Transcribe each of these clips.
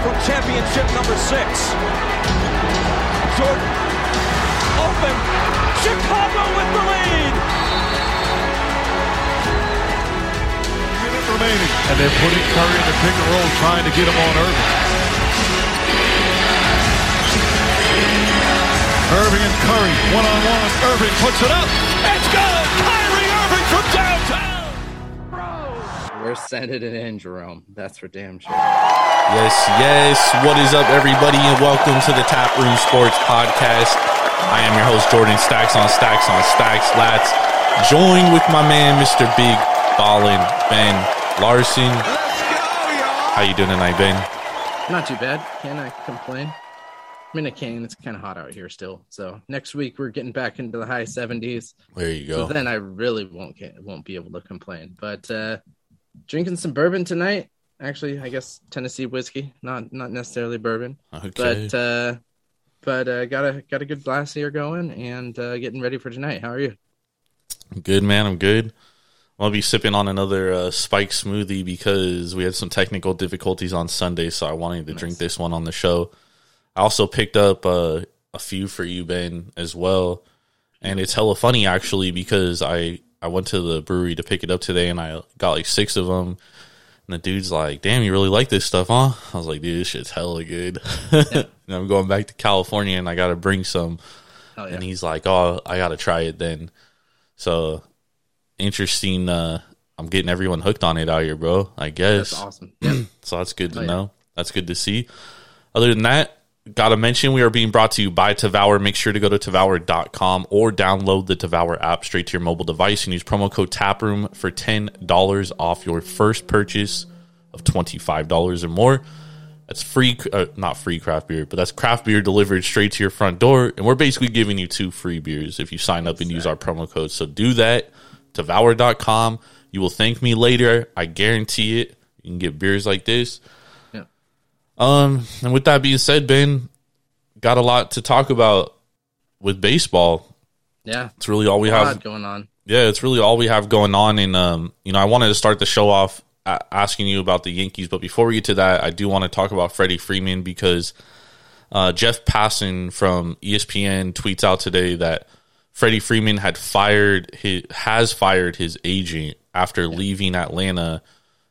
from championship number six. Jordan open. Chicago with the lead. Minute remaining. And they're putting Curry in the pick and roll trying to get him on Irving. Irving and Curry, one on one. Irving puts it up. It's good. Kyrie Irving from downtown. We're sending it in, Jerome. That's for damn sure. Yes, yes. What is up, everybody, and welcome to the Tap Room Sports Podcast. I am your host, Jordan Stacks on Stacks on Stacks Lats, joined with my man, Mr. Big Ballin, Ben Larson. How you doing tonight, Ben? Not too bad. Can I complain? I mean, I can. It's kind of hot out here still. So next week we're getting back into the high 70s. There you So go. then I really won't get, won't be able to complain. But uh, drinking some bourbon tonight. Actually, I guess Tennessee whiskey, not not necessarily bourbon. Okay. But uh, but uh, got a got a good glass here going and uh, getting ready for tonight. How are you? Good, man. I'm good. I'll be sipping on another uh, spike smoothie because we had some technical difficulties on Sunday, so I wanted to drink this one on the show. I also picked up uh, a few for you, Ben, as well, and it's hella funny actually because I I went to the brewery to pick it up today, and I got like six of them. And the dude's like, "Damn, you really like this stuff, huh?" I was like, "Dude, this shit's hella good." and I'm going back to California, and I got to bring some. Oh yeah. And he's like, "Oh, I got to try it then." So interesting. Uh, I'm getting everyone hooked on it out here, bro. I guess. That's awesome. Yeah. So that's good to Oh, yeah. know. That's good to see. Other than that, gotta mention we are being brought to you by Devour. Make sure to go to Devour.com or download the Devour app straight to your mobile device and use promo code TAPROOM for $10 off your first purchase of $25 or more. That's free, uh, not free craft beer, but that's craft beer delivered straight to your front door. And we're basically giving you two free beers if you sign up and use our promo code. So do that. Devour.com. You will thank me later. I guarantee it. You can get beers like this. Um, and with that being said, Ben, got a lot to talk about with baseball. Yeah. It's really all we have. going on. Yeah, it's really all we have going on. And um, you know, I wanted to start the show off asking you about the Yankees, but before we get to that, I do want to talk about Freddie Freeman because uh, Jeff Passan from ESPN tweets out today that Freddie Freeman had fired his has fired his agent after leaving Atlanta,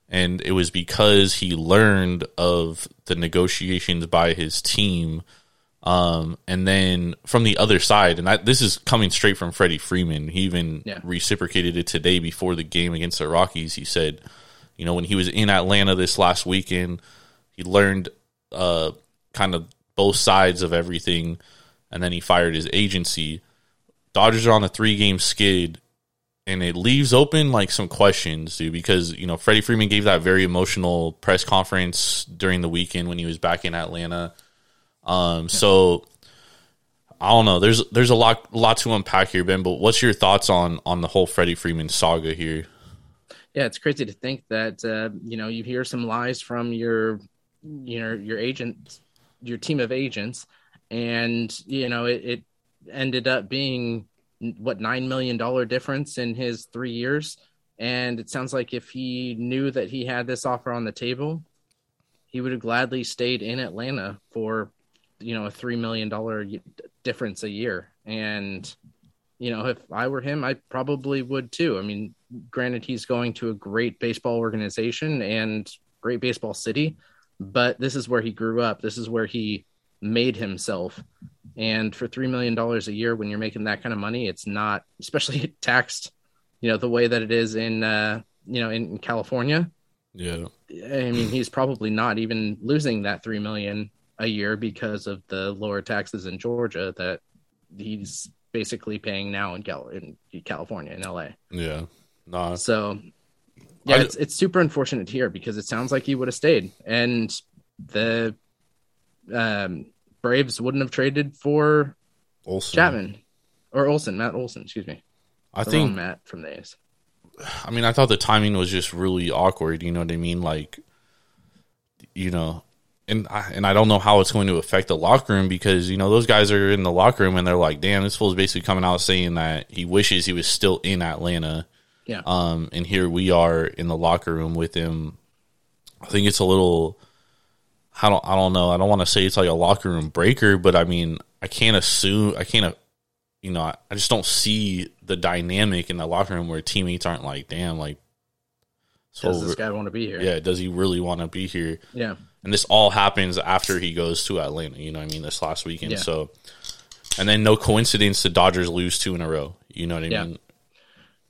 and it was because he learned of the negotiations by his team. Um, and then from the other side, and I, this is coming straight from Freddie Freeman. He even Yeah. reciprocated it today before the game against the Rockies. He said, you know, when he was in Atlanta this last weekend, he learned uh, kind of both sides of everything, and then he fired his agency. Dodgers are on a three game skid, and it leaves open like some questions, dude, because you know Freddie Freeman gave that very emotional press conference during the weekend when he was back in Atlanta. Um, so I don't know. There's there's a lot lot to unpack here, Ben. But what's your thoughts on on the whole Freddie Freeman saga here? yeah, it's crazy to think that uh, you know you hear some lies from your you know your agent, your team of agents, and you know it, it ended up being what nine million dollar difference in his three years. And it sounds like if he knew that he had this offer on the table, he would have gladly stayed in Atlanta for you know a three million dollar difference a year. And you know, if I were him, I probably would too. I mean, granted, he's going to a great baseball organization and great baseball city, but this is where he grew up. This is where he made himself. And for $3 million a year, when you're making that kind of money, it's not, especially taxed, you know, the way that it is in, uh, you know, in, in California. Yeah, I mean, he's probably not even losing that 3 million a year because of the lower taxes in Georgia that he's basically paying now in, Cal- in California in LA. yeah, nah, So yeah, I- it's it's super unfortunate here because it sounds like he would have stayed, and the um, Braves wouldn't have traded for Olson. Chapman or Olson, Matt Olson, excuse me. I The think Matt from the A's. I mean, I thought the timing was just really awkward. You know what I mean? Like, you know, and I, and I don't know how it's going to affect the locker room because you know those guys are in the locker room and they're like, "Damn, this fool's basically coming out saying that he wishes he was still in Atlanta." Yeah, Um, and here we are in the locker room with him. I think it's a little. I don't. I don't know. I don't want to say it's like a locker room breaker, but I mean, I can't assume. I can't. You know, I, I just don't see the dynamic in the locker room where teammates aren't like, "Damn, like." So does this guy want to be here? yeah, does he really want to be here? yeah, And this all happens after he goes to Atlanta. You know what I mean? This last weekend. Yeah. So, and then no coincidence, the Dodgers lose two in a row. You know what I Yeah. mean?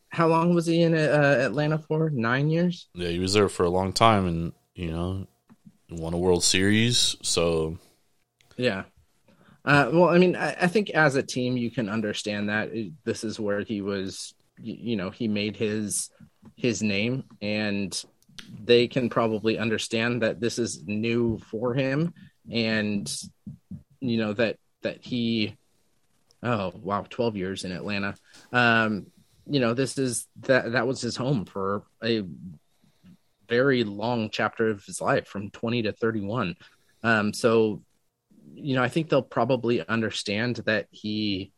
How long was he in uh, Atlanta for? Nine years. Yeah, he was there for a long time, and you know, won a World Series. So Yeah. Uh, well, I mean, I, I think as a team, you can understand that this is where he was. You, know, he made his his name, and they can probably understand that this is new for him, and you know that that he. Oh wow, twelve years in Atlanta. Um, you know, this is that that was his home for a very long chapter of his life, from twenty to thirty-one. Um, so you know, I think they'll probably understand that he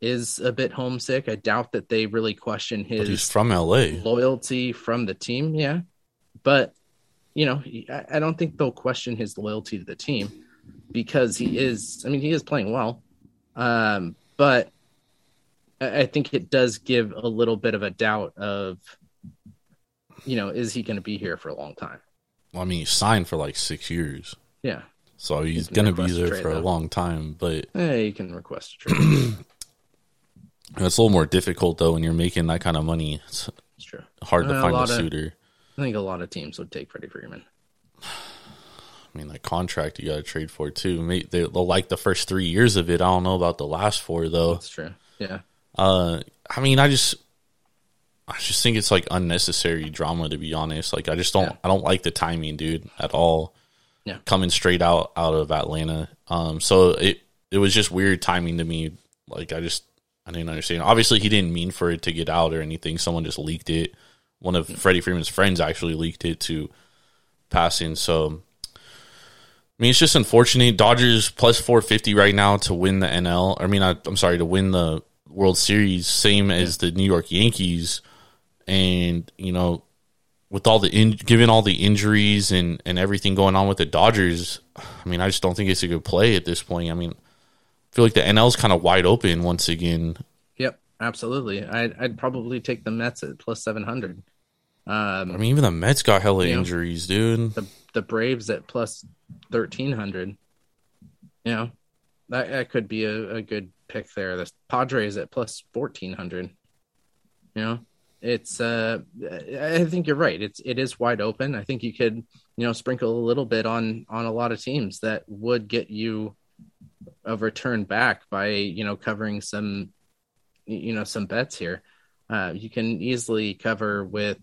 is a bit homesick. I doubt that they really question his but he's from LA. loyalty from the team. Yeah. But, you know, I don't think they'll question his loyalty to the team because he is, I mean, he is playing well. Um, but I think it does give a little bit of a doubt of, you know, is he going to be here for a long time? Well, I mean, he signed for like six years, Yeah. so he's can gonna be a there for a long time. But Eh, you can request a trade. it's a little more difficult though when you're making that kind of money. It's it's true. hard to Uh, a find a of- suitor. I think a lot of teams would take Freddie Freeman. I mean, that contract you got to trade for too. They'll like the first three years of it. I don't know about the last four though. That's true. Yeah. Uh, I mean, I just, I just think it's like unnecessary drama to be honest. Like, I just don't, Yeah. I don't like the timing, dude, at all. Yeah. coming straight out out of Atlanta. Um, so it it was just weird timing to me. Like, I just, I didn't understand. Obviously, he didn't mean for it to get out or anything. Someone just leaked it. One of Freddie Freeman's friends actually leaked it to Passan. So. I mean, it's just unfortunate. Dodgers plus 450 right now to win the NL. I mean, I, I'm sorry, to win the World Series, same as the New York Yankees. And, you know, with all the, in, given all the injuries and, and everything going on with the Dodgers, I mean, I just don't think it's a good play at this point. I mean, I feel like the NL's kind of wide open once again. Yep. Absolutely. I'd, I'd probably take the Mets at plus 700. Um, I mean, even the Mets got hella injuries, dude. the, the Braves at plus 1300. You know, that, that could be a, a good pick there. The Padres at plus 1400. You know, it's, uh, I think you're right. It's, it is wide open. I think you could, you know, sprinkle a little bit on, on a lot of teams that would get you a return back by, you know, covering some, you know, some bets here. Uh, you can easily cover with,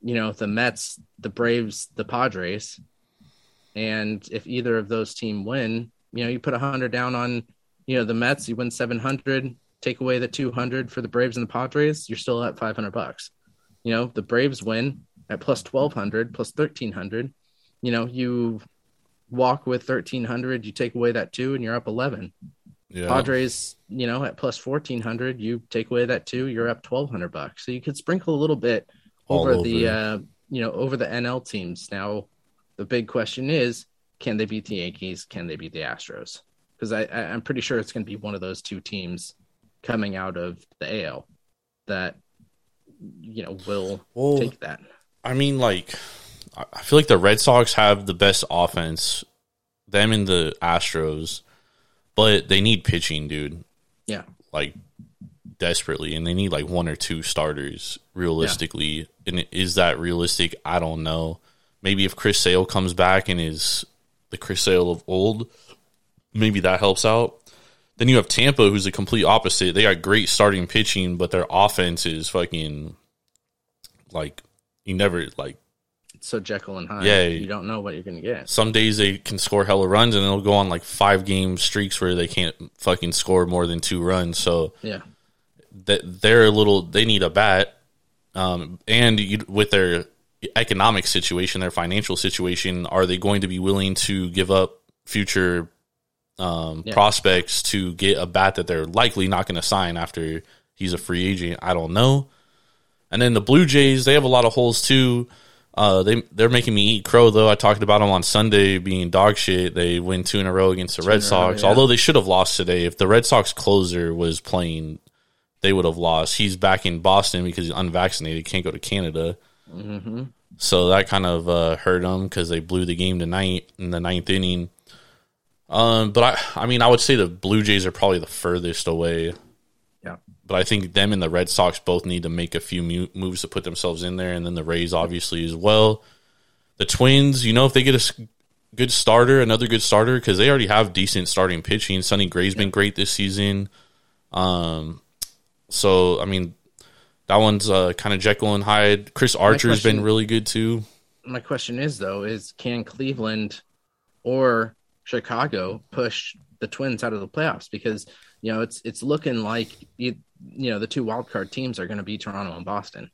you know, the Mets, the Braves, the Padres. And if either of those team win, you know, you put a hundred down on, you know, the Mets, you win 700, take away the 200 for the Braves and the Padres, you're still at 500 bucks. You know, the Braves win at plus 1200, plus 1300. You know, you walk with 1300, you take away that two and you're up 11. Yeah. Padres, you know, at plus 1400, you take away that two, you're up 1200 bucks. So you could sprinkle a little bit All over, the, uh, you know, over the NL teams. Now, the big question is, can they beat the Yankees? Can they beat the Astros? Because I, I, I'm pretty sure it's going to be one of those two teams coming out of the AL that, you know, will Well, take that. I mean, like, I I feel like the Red Sox have the best offense, them and the Astros, but they need pitching, dude. Yeah. Like, desperately. And they need like one or two starters, realistically. And is that realistic? I don't know. Maybe if Chris Sale comes back and is the Chris Sale of old, maybe that helps out. Then you have Tampa, who's the complete opposite. They got great starting pitching, but their offense is fucking like you never like It's so Jekyll and Hyde. Yeah. you don't know what you're gonna get. some days they can score hella runs and they'll go on like five game streaks where they can't fucking score more than two runs. So Yeah, that they're a little they need a bat um and you, with their economic situation their financial situation are they going to be willing to give up future um Yeah. prospects to get a bat that they're likely not going to sign after he's a free agent i don't know and then the blue jays they have a lot of holes too uh, they they're making me eat crow though. I talked about them on Sunday being dog shit. They win two in a row against the Red in a row, Sox. yeah. Although they should have lost today. If the Red Sox closer was playing they would have lost. He's back in Boston because he's unvaccinated, can't go to Canada. Mm-hmm. So that kind of uh, hurt them because they blew the game tonight in the ninth inning. Um, but I, I mean, I would say the Blue Jays are probably the furthest away. yeah. But I think them and the Red Sox both need to make a few moves to put themselves in there, and then the Rays obviously as well. The Twins, you know, if they get a good starter, another good starter, because they already have decent starting pitching. Sonny Gray's been great this season. Um, so I mean, that one's uh, kind of Jekyll and Hyde. Chris Archer's been really good too. My question is though: is can Cleveland or Chicago push the Twins out of the playoffs? Because you know it's it's looking like you, you know the two wild card teams are going to be Toronto and Boston.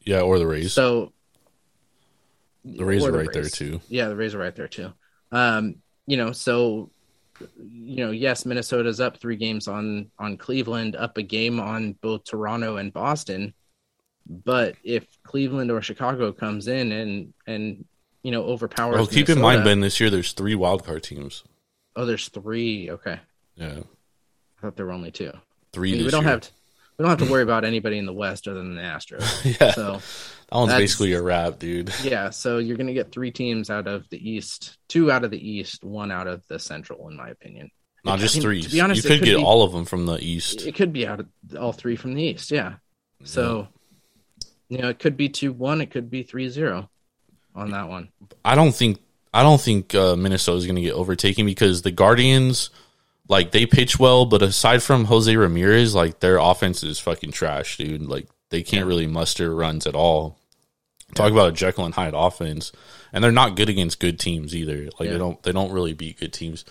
Yeah, or the Rays. So the Rays are the right there too. Yeah, the Rays are right there too. Um, you know, so you know, yes, Minnesota's up three games on on Cleveland, up a game on both Toronto and Boston. But if Cleveland or Chicago comes in and and you know overpowers, Oh, keep in mind, Ben, this year there's three wild card teams. Oh, there's three. Okay, Yeah, I thought there were only two. three. I mean, this we don't year. have to, we don't have to worry about anybody in the West other than the Astros. Yeah, So that one's basically a wrap, dude. yeah, so you're gonna get three teams out of the East, two out of the East, one out of the Central, in my opinion. Not I just mean, three. To be honest, you it could, get be- all of them from the East. It could be out of all three from the East. Yeah. So, you know, it could be two one. It could be three zero on that one. I don't think I don't think uh, Minnesota is going to get overtaken because the Guardians, like they pitch well, but aside from Jose Ramirez, like their offense is fucking trash, dude. Like they can't really muster runs at all. Talk about a Jekyll and Hyde offense, and they're not good against good teams either. Like Yeah. they don't they don't really beat good teams.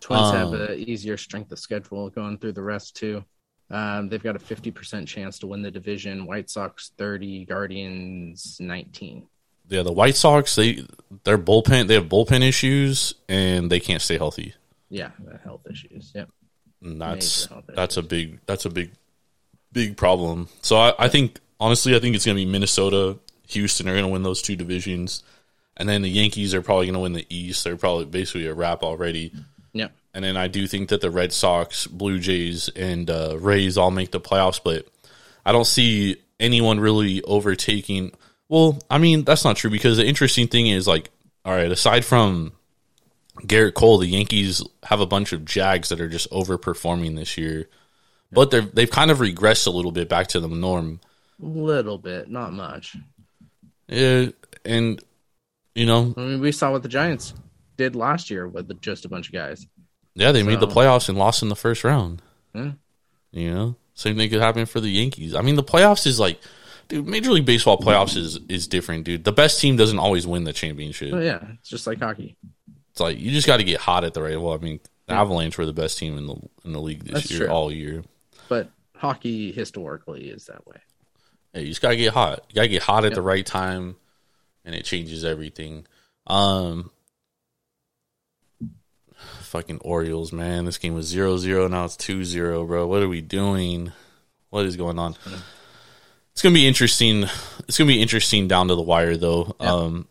Twins have Um, an easier strength of schedule going through the rest too. Um, they've got a fifty percent chance to win the division. White Sox thirty, Guardians nineteen. Yeah, the White Sox they their bullpen they have bullpen issues and they can't stay healthy. Yeah, health issues. Yep. And that's that's a big that's a big big problem. So I, I think honestly I think it's gonna be Minnesota, Houston are gonna win those two divisions. And then the Yankees are probably gonna win the East. They're probably basically a wrap already. Yep. And then I do think that the Red Sox, Blue Jays, and uh, Rays all make the playoffs, but I don't see anyone really overtaking. Well, I mean that's not true because the interesting thing is like, all right, aside from Gerrit Cole, the Yankees have a bunch of Jags that are just overperforming this year, but they're they've kind of regressed a little bit back to the norm. A little bit, not much. Yeah, and you know, I mean, we saw what the Giants did last year with just a bunch of guys. yeah, they made the playoffs and lost in the first round. Yeah. You know, same thing could happen for the Yankees. I mean, the playoffs is like, dude, Major League Baseball playoffs is is different, dude. The best team doesn't always win the championship. Oh yeah, it's just like hockey. It's like you just got to get hot at the right. Well, I mean, the Avalanche were the best team in the in the league this That's year, true. all year. But hockey historically is that way. Yeah, you just gotta get hot. You gotta get hot at the right time, and it changes everything. Um, fucking Orioles, man. This game was 0-0, now it's 2-0, bro. What are we doing? What is going on? It's gonna be interesting. It's gonna be interesting down to the wire, though. Um,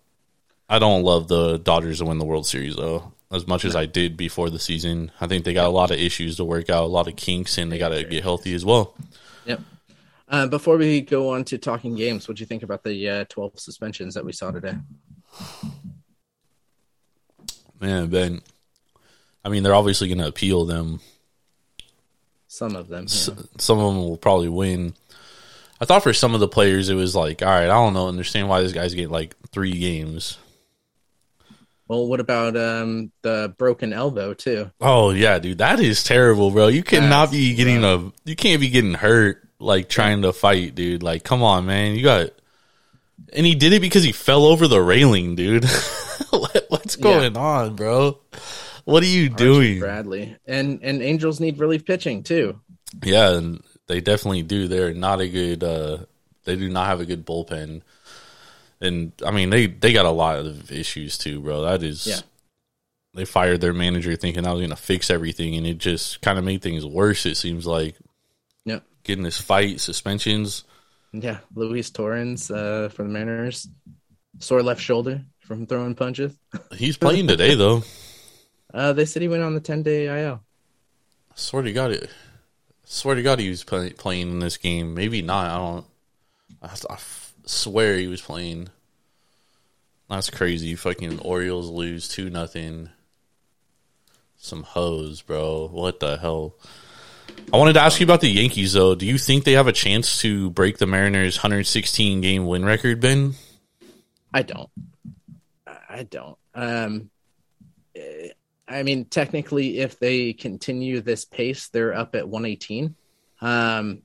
I don't love the Dodgers to win the World Series, though. As much as I did before the season, I think they got a lot of issues to work out, a lot of kinks, and they got to get healthy as well. Yep. Uh, before we go on to talking games, what do you think about the uh, 12 suspensions that we saw today? Man, Ben. I mean, they're obviously going to appeal them. Some of them. S- Some of them will probably win. I thought for some of the players, it was like, all right, I don't know, understand why this guy's getting like three games. Well, what about um, the broken elbow too? Oh yeah, dude, that is terrible, bro. You cannot That's be getting a, you can't be getting hurt like trying to fight, dude. Like, come on, man, you got. And he did it because he fell over the railing, dude. What- What's going on, bro? What are you doing? Bradley and and Angels need relief pitching too. Yeah, and they definitely do. They're not a good. uh They do not have a good bullpen, and I mean they they got a lot of issues too, bro. That is. Yeah. They fired their manager thinking I was going to fix everything, and it just kind of made things worse. It seems like Yep. getting this fight, suspensions. Yeah, Luis Torrens uh, for the Mariners, sore left shoulder from throwing punches. He's playing today though. Uh, they said he went on the ten day IL. Swear to God, it. Swear to God, he was play, playing in this game. Maybe not. I don't. I, swear he was playing. That's crazy. Fucking Orioles lose two nothing. Some hoes, bro. What the hell? I wanted to ask you about the Yankees though. Do you think they have a chance to break the Mariners' 116 game win record, Ben? I don't. I don't. Um, eh, I mean, technically, if they continue this pace, they're up at 118. Um,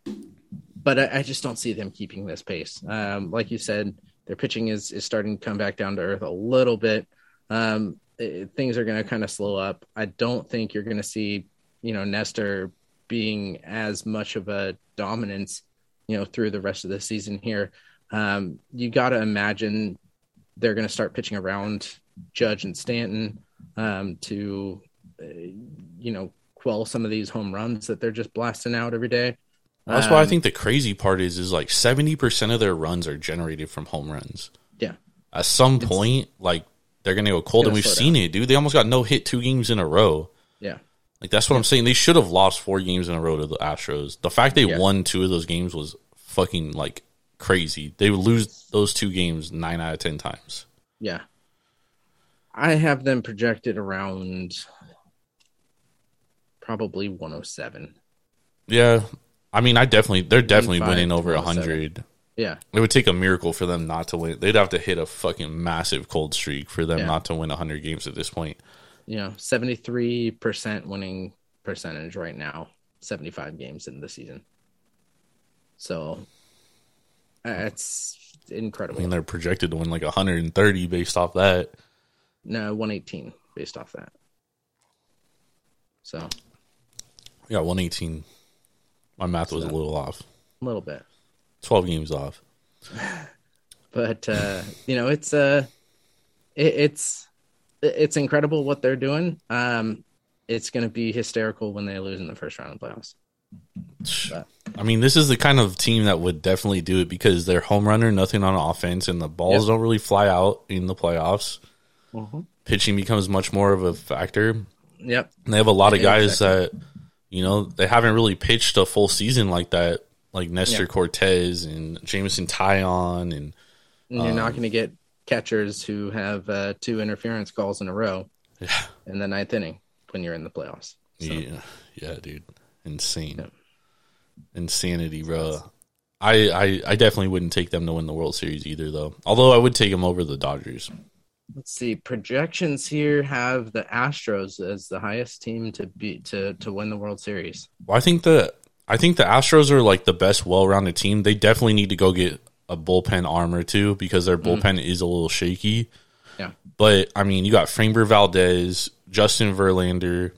but I, I just don't see them keeping this pace. Um, like you said, their pitching is is starting to come back down to earth a little bit. Um, eh, things are going to kind of slow up. I don't think you're going to see, you know, Nestor being as much of a dominance, you know, through the rest of the season here. Um, you got to imagine they're going to start pitching around Judge and Stanton um, to, uh, you know, quell some of these home runs that they're just blasting out every day. That's why I Um, think the crazy part is is like 70% of their runs are generated from home runs. Yeah, At some point, like they're gonna go cold, and we've seen it, dude. They almost got no hit two games in a row. yeah, Like that's what I'm saying. They should have lost four games in a row to the Astros. The fact they Yeah. won two of those games was fucking like crazy. They would lose those two games nine out of ten times. yeah. I have them projected around probably 107. Yeah, I mean, I definitely they're definitely winning over to hundred. Yeah, It would take a miracle for them not to win. They'd have to hit a fucking massive cold streak for them Yeah. not to win hundred games at this point. you know, 73% winning percentage right now, 75 games in the season. So uh, incredible. I mean, they're projected to win like 130 based off that. No, 118 based off that. So Yeah, 118. My math was a little off. A little bit. 12 games off. but uh you know it's uh it, it's it's incredible what they're doing um it's going to be hysterical when they lose in the first round of playoffs I mean, this is the kind of team that would definitely do it because they're home runner, nothing on offense, and the balls Yep. don't really fly out in the playoffs. Pitching becomes much more of a factor. yep And they have a lot of guys that, you know, they haven't really pitched a full season like that, like Nestor Yeah. Cortes and Jameson Taillon. And and you're Um, not going to get catchers who have uh, two interference calls in a row yeah, in the ninth inning when you're in the playoffs so, yeah, yeah, dude. Insane. Yep. Insanity, bro. I, I, I definitely wouldn't take them to win the World Series either, though. Although I would take them over the Dodgers. Let's see projections here have the astros as the highest team to be to to win the world series Well, I think the I think the Astros are like the best well-rounded team. They definitely need to go get a bullpen arm or two because their bullpen is a little shaky. yeah But I mean, you got Framber Valdez, Justin Verlander,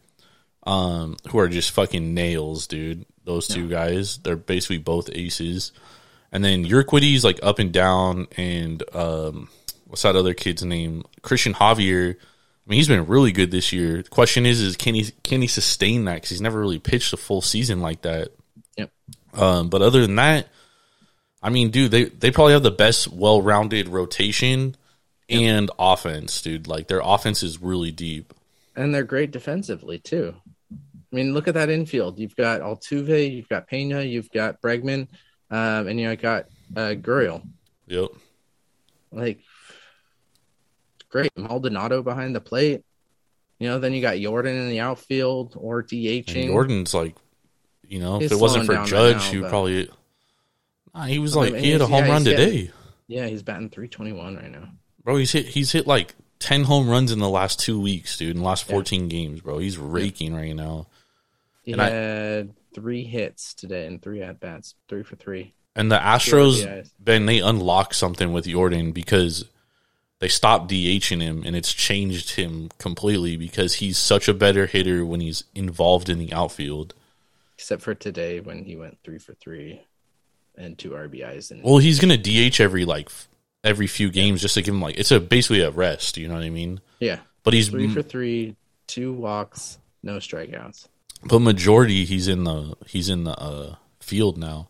um, who are just fucking nails, dude. Those two guys, they're basically both aces. And then Urquidy's like up and down, and um, what's that other kid's name? Cristian Javier. I mean, he's been really good this year. The question is, is can he can he sustain that? Because he's never really pitched a full season like that. yep Um, but other than that, I mean, dude, they they probably have the best well rounded rotation and offense, dude. Like their offense is really deep. and they're great defensively too. I mean, look at that infield. You've got Altuve, you've got Pena, you've got Bregman, um, and you know, got uh, Gurriel. Yep. Like, great. Maldonado behind the plate. You know, then you got Jordan in the outfield or And DHing. Jordan's like, you know, He's if it wasn't for Judge, right now, he would probably. Nah, he was I like mean, he had a home yeah, run today, Yeah, he's batting 321 right now. bro. He's hit he's hit like ten home runs in the last two weeks, dude. In the last fourteen games, bro. He's raking right now. He And I- had three hits today and three at bats, three for three. And the Astros. Ben, they unlock something with Jordan because they stopped DHing him, and it's changed him completely because he's such a better hitter when he's involved in the outfield. Except for today when he went three for three and two RBIs. And Well, he's gonna DH every like every few games just to give him like it's a basically a rest. You know what I mean? yeah, But he's three for three, two walks, no strikeouts. but majority he's in the he's in the uh, field now.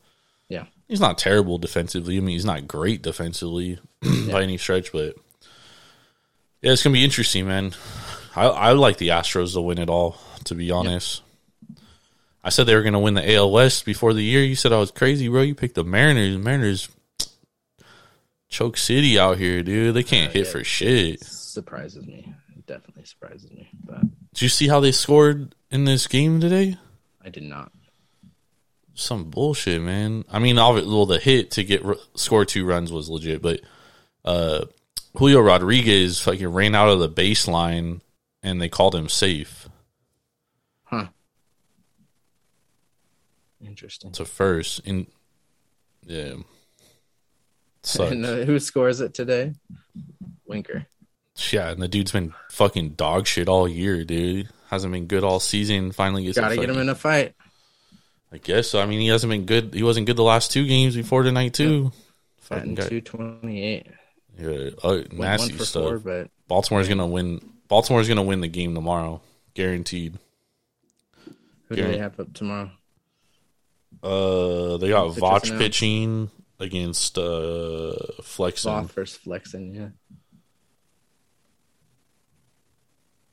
Yeah. He's not terrible defensively. I mean, he's not great defensively by any stretch, but yeah, it's gonna be interesting, man. I I like the Astros to win it all. To be honest, I said they were gonna win the AL West before the year. You said I was crazy, bro. You picked the Mariners. Mariners, choke city out here, dude. They can't hit yeah. for shit. Surprises me. It definitely surprises me. But Did you see how they scored in this game today? I did not. some bullshit, man. I mean, all well, the hit to get r- score two runs was legit, but uh, Julio Rodriguez fucking ran out of the baseline and they called him safe Huh. Interesting. to first. In yeah, sucks. And uh, who scores it today? Winker. yeah, and the dude's been fucking dog shit all year, dude. Hasn't been good all season. Finally gets. Got to get him in a fight. I guess so. I mean, he hasn't been good. He wasn't good the last two games before tonight too. Fucking two twenty eight. Yeah, uh, nasty stuff. four, but Baltimore's gonna win. Baltimore's gonna win the game tomorrow, guaranteed. who do they have up tomorrow? Uh, they got Pitchers Voth pitching against uh Flexen. Sloth versus Flexen. Yeah.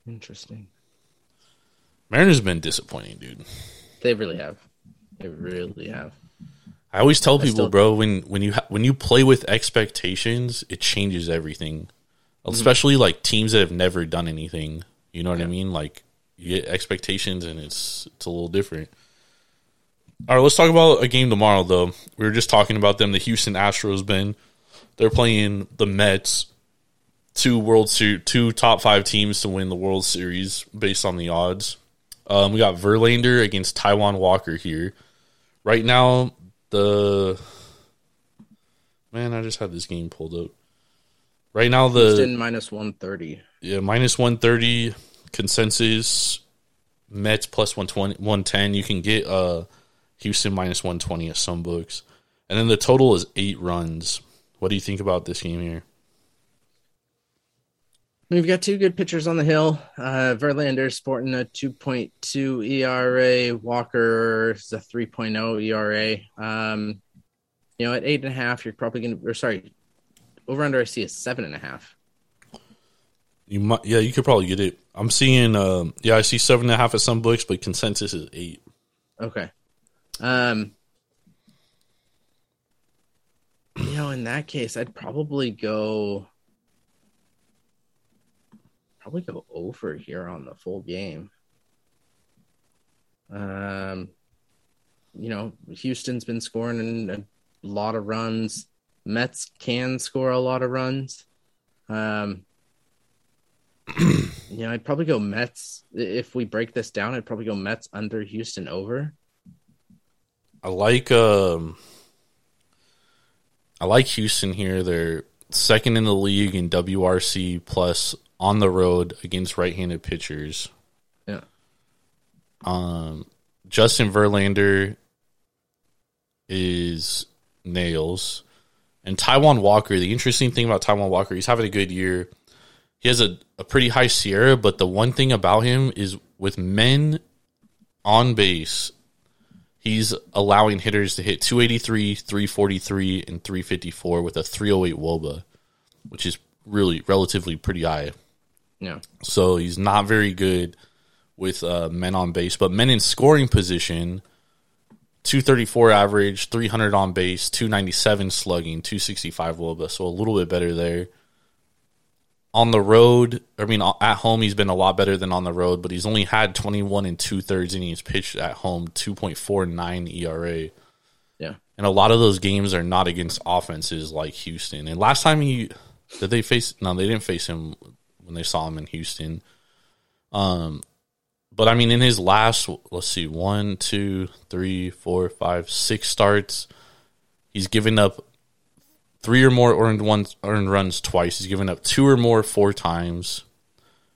Interesting. Mariners been disappointing, dude. They really have. They really have. I always tell people, still- bro, when when you ha- when you play with expectations, it changes everything. Mm-hmm. Especially like teams that have never done anything. You know what I mean? Like you get expectations, and it's it's a little different. All right, let's talk about a game tomorrow, though. We were just talking about them. The Houston Astros, Ben. They're playing the Mets. Two World Series, two top five teams to win the World Series based on the odds. Um, we got Verlander against Taijuan Walker here. Right now, the man, I just had this game pulled up. Right now, the Houston minus one thirty. yeah, minus 130 consensus. Mets plus 120, 110. You can get uh, Houston minus 120 at some books. And then the total is eight runs. What do you think about this game here? We've got two good pitchers on the hill. Uh, Verlander sporting a 2.2 ERA. Walker is a 3.0 ERA. Um, you know, at eight and a half, you're probably going to, or sorry, over under I see is seven and a half. You might, yeah, you could probably get it. I'm seeing, um, yeah, I see seven and a half at some books, but consensus is eight. Okay. Um, you know, in that case, I'd probably go, probably go over here on the full game. Um, you know, Houston's been scoring a lot of runs. Mets can score a lot of runs. Um, you know, I'd probably go Mets. If we break this down, I'd probably go Mets under Houston over. I like um I like Houston here. They're second in the league in WRC plus on the road against right-handed pitchers. Yeah. Um Justin Verlander is nails. And Taijuan Walker, the interesting thing about Taijuan Walker, he's having a good year. He has a, a pretty high SIERA, but the one thing about him is with men on base, he's allowing hitters to hit 283, 343, and 354 with a 308 Woba, which is really relatively pretty high. Yeah. So he's not very good with uh, men on base, but men in scoring position, 234 average, 300 on base, 297 slugging, 265 Woba. So a little bit better there. On the road, I mean, at home, he's been a lot better than on the road, but he's only had 21 and two thirds innings pitched at home, 2.49 ERA. Yeah. And a lot of those games are not against offenses like Houston. And last time he did they face no, they didn't face him when they saw him in Houston. Um but I mean in his last let's see, one, two, three, four, five, six starts, He's given up three or more earned ones earned runs twice. He's given up two or more four times.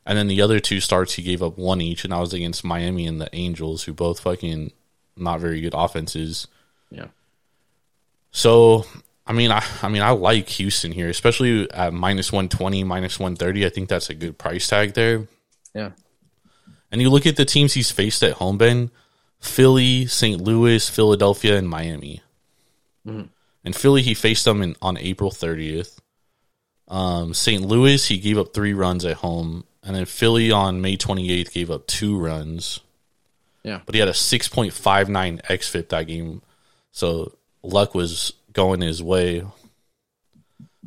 And then the other two starts he gave up one each, and that was against Miami and the Angels, who both fucking not very good offenses. Yeah. So I mean, I, I mean, I like Houston here, especially at minus one twenty, minus one thirty. I think that's a good price tag there. Yeah. And you look at the teams he's faced at home, Ben: Philly, St. Louis, Philadelphia, and Miami. Mhm. And Philly, he faced them in, on April thirtieth. Um, St. Louis, he gave up three runs at home, and then Philly on May twenty eighth gave up two runs. Yeah. but he had a six point five nine xFIP that game, so luck was going his way.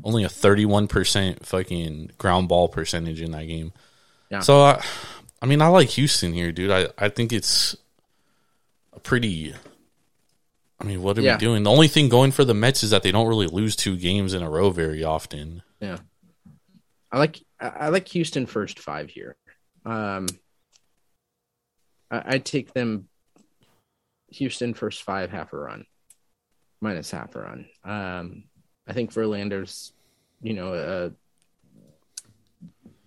Only a thirty one percent fucking ground ball percentage in that game. Yeah. So I, I mean, I like Houston here, dude. I I think it's a pretty. I mean, what are Yeah. we doing? The only thing going for the Mets is that they don't really lose two games in a row very often. Yeah. I like I I like Houston first five here. Um I, I'd take them Houston first five half a run. Minus half a run. Um I think Verlander's, you know, a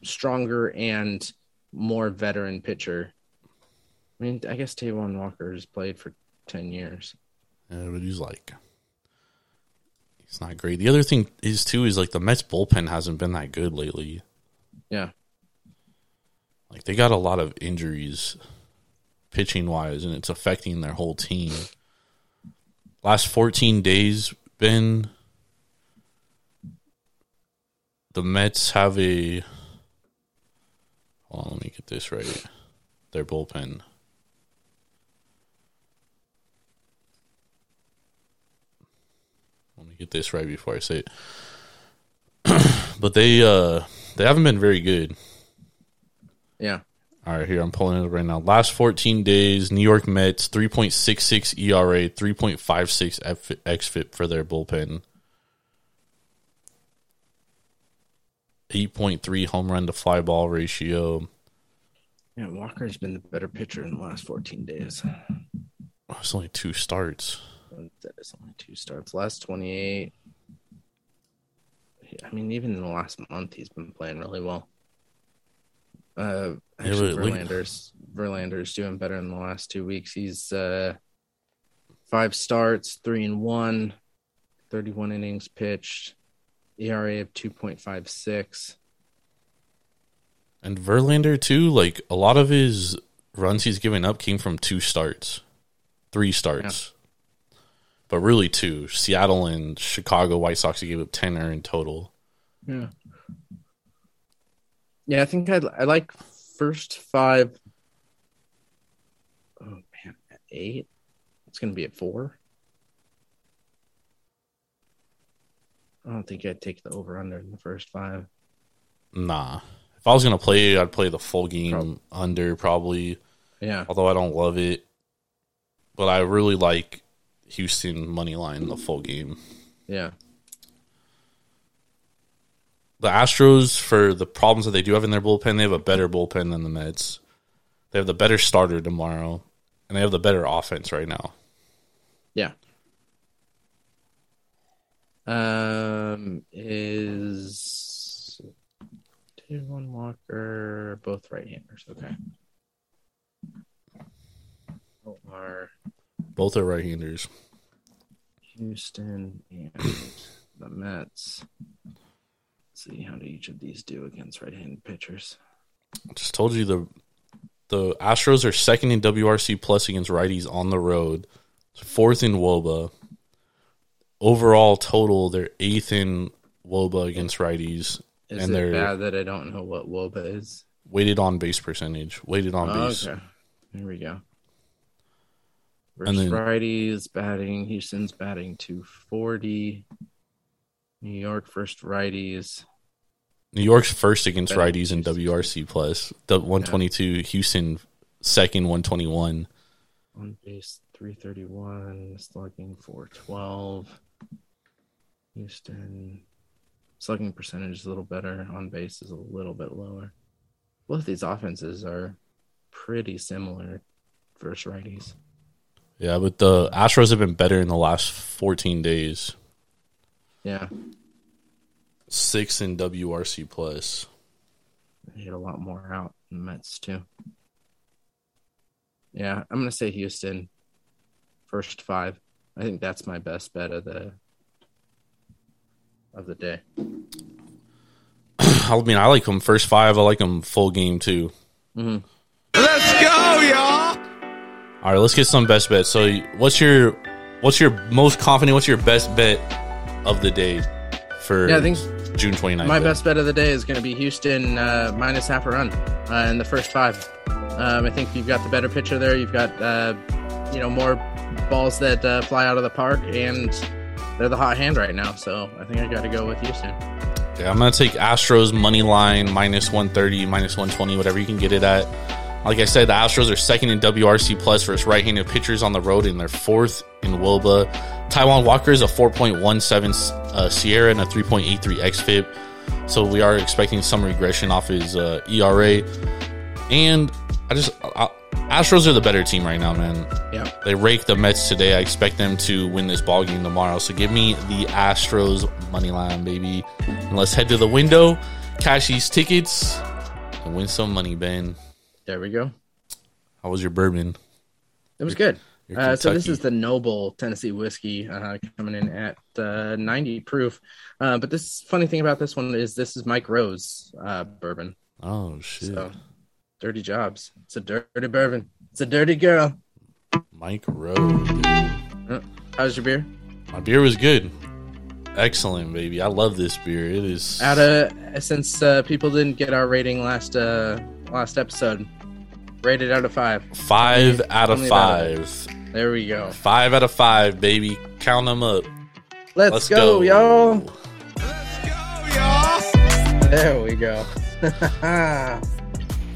stronger and more veteran pitcher. I mean, I guess Taijuan Walker has played for ten years. Yeah, but he's like, he's not great. The other thing is too is like the Mets bullpen hasn't been that good lately. Yeah. Like they got a lot of injuries, pitching wise, and it's affecting their whole team. Last fourteen days, been the Mets have a. Hold on, let me get this right. Their bullpen. Let me get this right before I say it. but they uh they haven't been very good. Yeah. All right, here I'm pulling it up right now. Last 14 days, New York Mets 3.66 ERA, 3.56 F- xFIP for their bullpen. 8.3 home run to fly ball ratio. Yeah, Walker's been the better pitcher in the last fourteen days. Oh, it's only two starts. That is only two starts. Last 28. I mean, even in the last month, he's been playing really well. Uh, actually, look- Verlander's Verlander's doing better in the last two weeks. He's uh, five starts, three and one, 31 innings pitched, ERA of 2.56. And Verlander too, like a lot of his runs he's given up came from two starts, three starts, but really two. Seattle and Chicago White Sox he gave up ten earned total. Yeah. Yeah, I think I I like first five. Oh man, at eight. It's gonna be at four. I don't think I'd take the over under in the first five. Nah, if I was gonna play, I'd play the full game under probably. Yeah, Although I don't love it, but I really like Houston money line the full game. yeah, The Astros, for the problems that they do have in their bullpen, they have a better bullpen than the Mets. They have the better starter tomorrow, and they have the better offense right now. yeah. Um, is Taijuan Walker both right-handers? Okay. Are Both are right-handers. Houston and the Mets. See how do each of these do against right-handed pitchers. Just told you the the Astros are second in WRC plus against righties on the road, fourth in WOBA. Overall total, they're eighth in WOBA against righties, Is and it they're bad that I don't know what WOBA is? weighted on base percentage, weighted on Oh, base. okay, here we go. And Versus then- righties batting. Houston's batting 240. New York first righties. New York's first against righties in WRC plus, the 122. Houston second, 121. On base 331. Slugging 412. Houston. Slugging percentage is a little better. On base is a little bit lower. Both these offenses are pretty similar versus righties. Yeah, but the Astros have been better in the last 14 days. Yeah, Six in WRC plus. they hit a lot more out in Mets too. Yeah, I'm gonna say Houston. First five. I think that's my best bet of the of the day. I mean, I like them first five. I like them full game too. Mm-hmm. Let's go, y'all. All right, let's get some best bets. So, what's your what's your most confident? What's your best bet of the day for Yeah, I think June 29th? My best bet of the day is going to be Houston uh, minus half a run uh, in the first five. Um, I think you've got the better pitcher there. You've got uh, you know more balls that uh, fly out of the park, and they're the hot hand right now. So I think I got to go with Houston. Yeah, I'm gonna take Astros money line minus 130, minus 120, whatever you can get it at. Like I said, the Astros are second in WRC plus versus right-handed pitchers on the road, and they're fourth in WOBA. Taijuan Walker is a 4.17 uh, SIERA and a 3.83 xFIP, so we are expecting some regression off his uh, ERA. And I just I, Astros are the better team right now, man. Yeah, They rake the Mets today. I expect them to win this ball game tomorrow. So give me the Astros money line, baby. And let's head to the window, cash these tickets, and win some money, Ben. there we go. How was your bourbon? It was good. Uh, so this is the Knobel Tennessee whiskey uh, coming in at uh, 90 proof. Uh, but this funny thing about this one is this is Mike Rowe's uh, bourbon. Oh shit, So dirty jobs. It's a dirty bourbon. It's a dirty girl. Mike Rowe's. dude. Uh, how's your beer? My beer was good. Excellent, baby. I love this beer. It is Out of since uh, people didn't get our rating last uh, last episode, rated out of five. five Tell me- out of tell about five. There we go. Five out of five, baby. Count them up. Let's, Let's go, go. y'all. Let's go, y'all. There we go.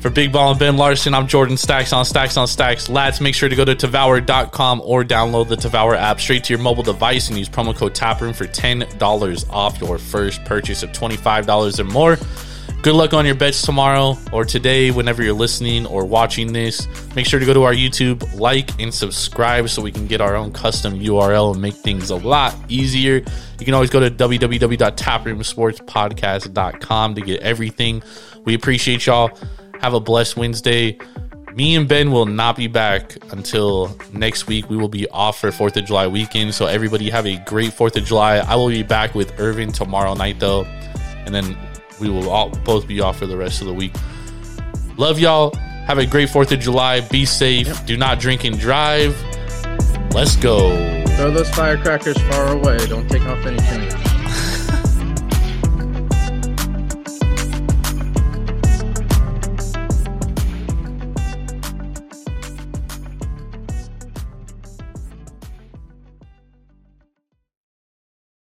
For Big Ball and Ben Larson, I'm Jordan Stacks on Stacks on Stacks. Lads, make sure to go to Tavour.com or download the Tavour app straight to your mobile device and use promo code TAPROOM for $10 off your first purchase of $25 or more. Good luck on your bets tomorrow or today, whenever you're listening or watching this. Make sure to go to our YouTube, like, and subscribe so we can get our own custom URL and make things a lot easier. You can always go to www.taproomsportspodcast.com to get everything. We appreciate y'all. Have a blessed Wednesday. Me and Ben will not be back until next week. We will be off for 4th of July weekend. So, everybody have a great 4th of July. I will be back with Irvin tomorrow night, though. And then we will all both be off for the rest of the week. Love y'all. Have a great 4th of July. Be safe. Do not drink and drive. Let's go. Throw those firecrackers far away. Don't take off any fingers.